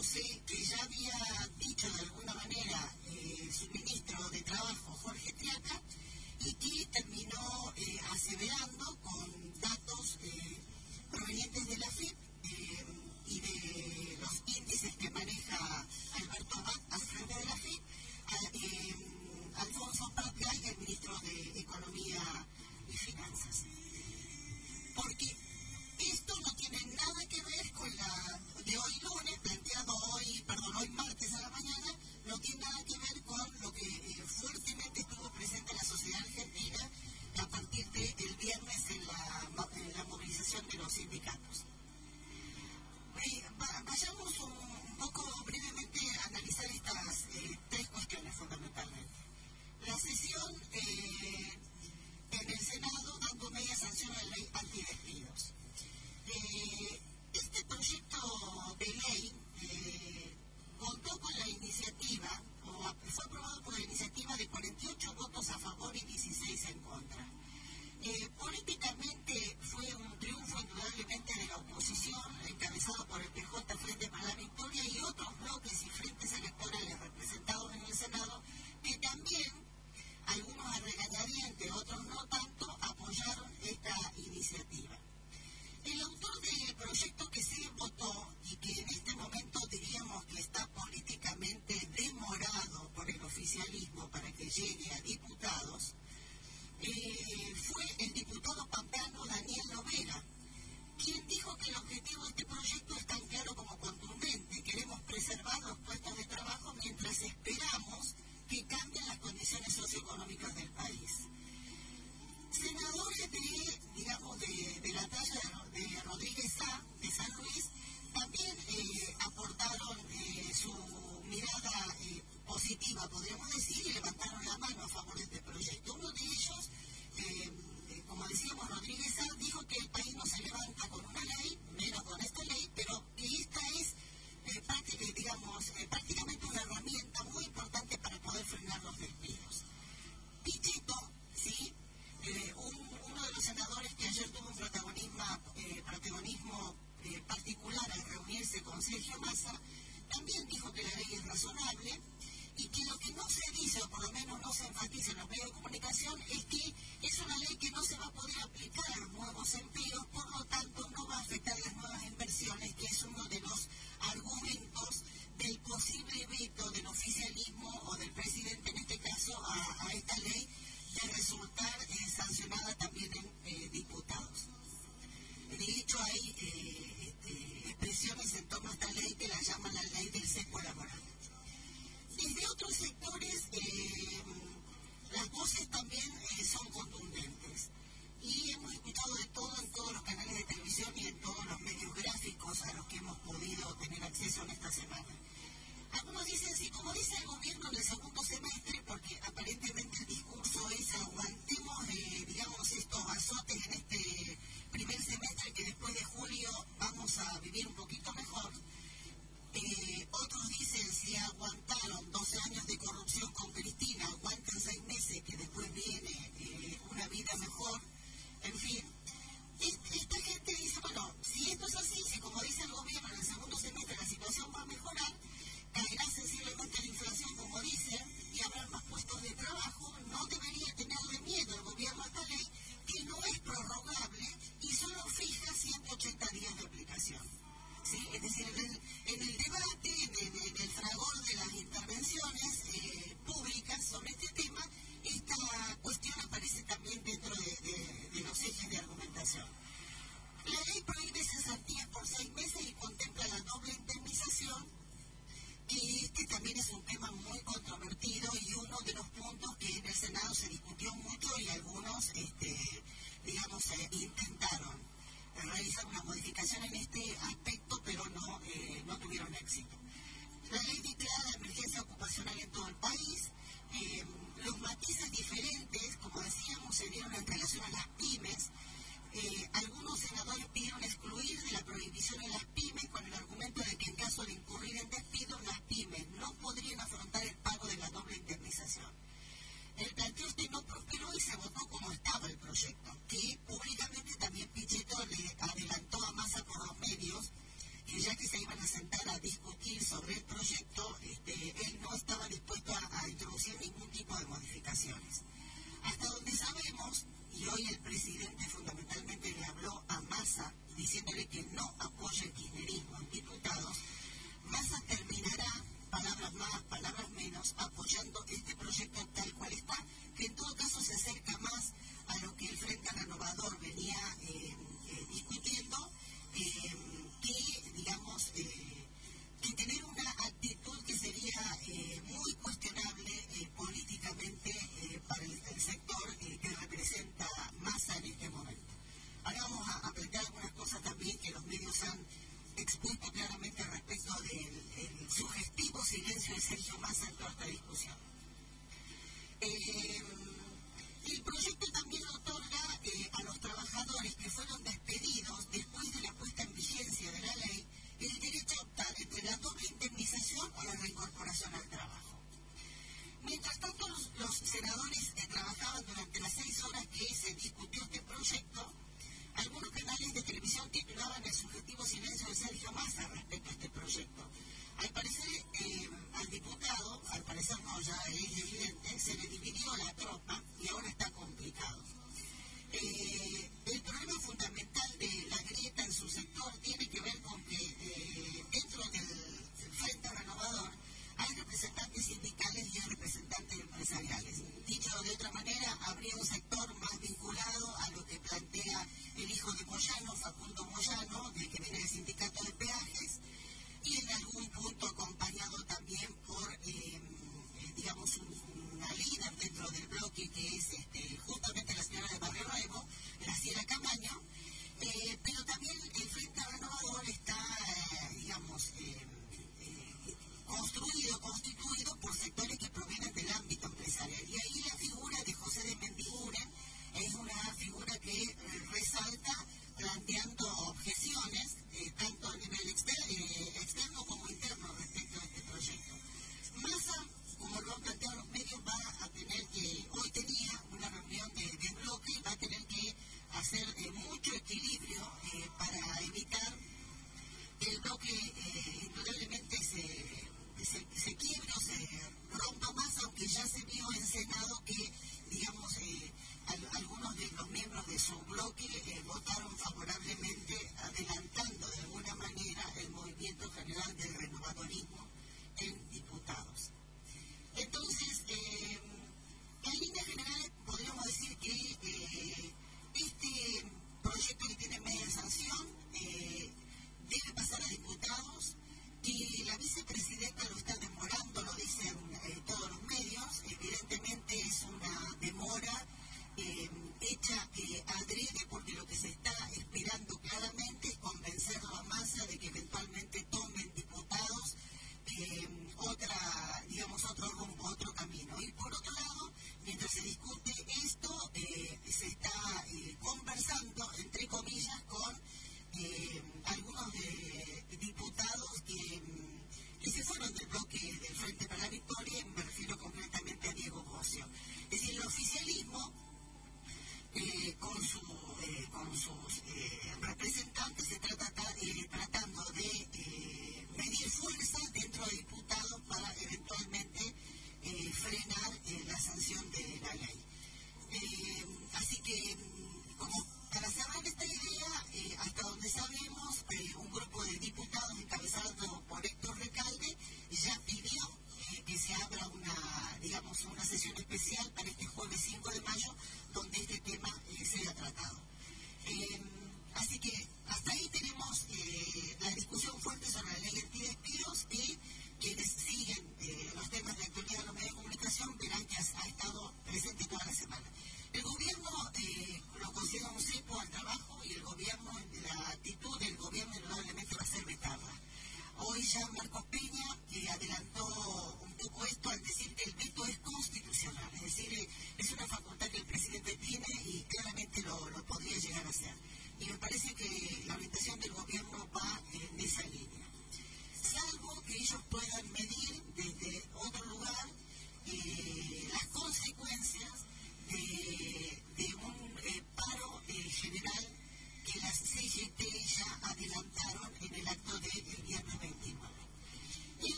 José que ya había podrá aplicar nuevos sentidos. es decir, en el, en el debate, en el hijo de Moyano, Facundo Moyano, de que viene del sindicato de peajes, y en algún punto acompañado también por, eh, eh, digamos, un, una líder dentro del bloque que es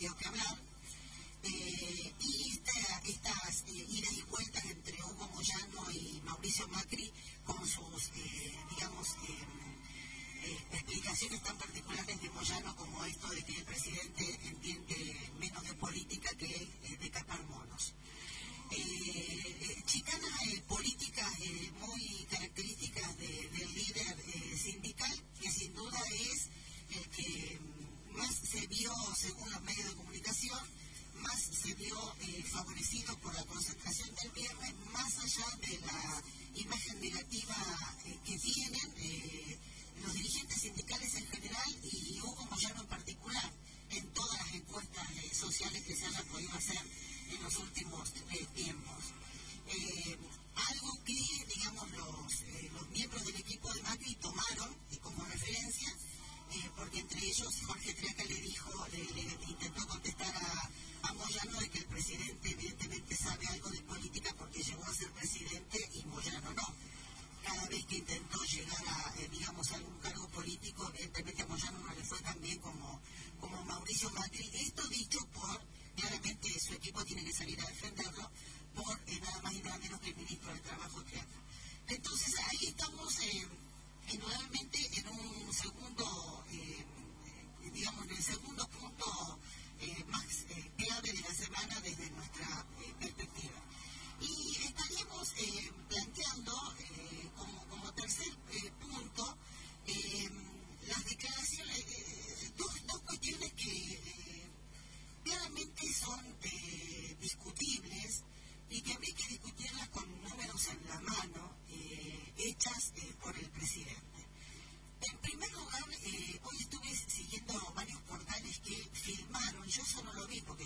que también dio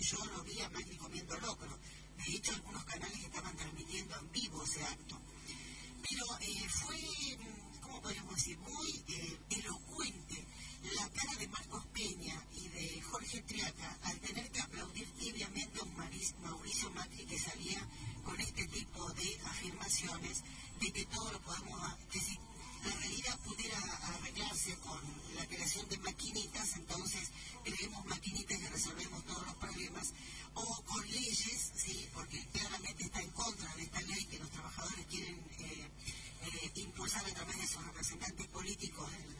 yo lo vi, además ni comiendo locro. De hecho, algunos canales estaban transmitiendo en vivo ese acto. Pero eh, fue, mm, ¿cómo podemos decir?, muy eh, elocuente la cara de Marcos Peña y de Jorge Triaca al tener que aplaudir tibiamente a un Mauricio Macri que salía con este tipo de afirmaciones de que todo lo podemos, que si la realidad pudiera arreglarse con la creación de maquinitas, entonces creemos maquinitas y resolvemos todos los problemas, o con leyes, ¿sí? porque claramente está en contra de esta ley que los trabajadores quieren eh, eh, impulsar a través de sus representantes políticos parlamentarios,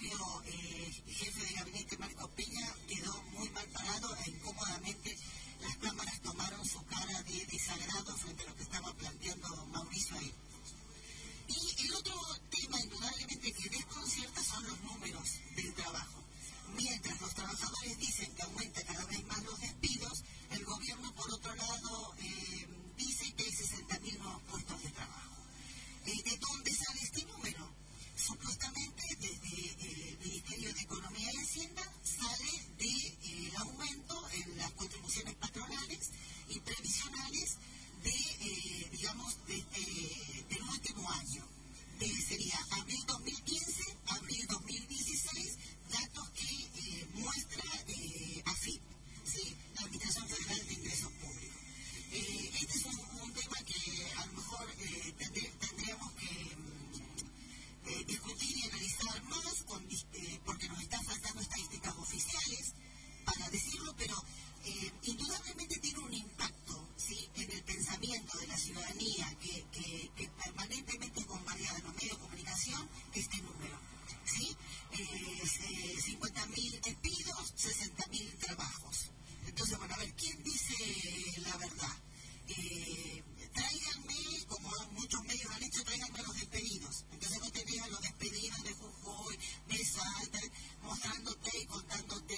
propio eh, jefe de gabinete, Marco Peña, quedó muy mal parado e incómodamente las cámaras tomaron su cara de desagrado frente a lo que estaba planteando Mauricio ahí. Y el otro tema, indudablemente, que desconcierta son los números del trabajo. Mientras los trabajadores trabajos. Entonces, bueno, a ver, ¿quién dice la verdad? Eh, tráiganme, como muchos medios han hecho, tráiganme los despedidos. Entonces no tenés a los despedidos de Jujuy, Mesa mostrándote y contándote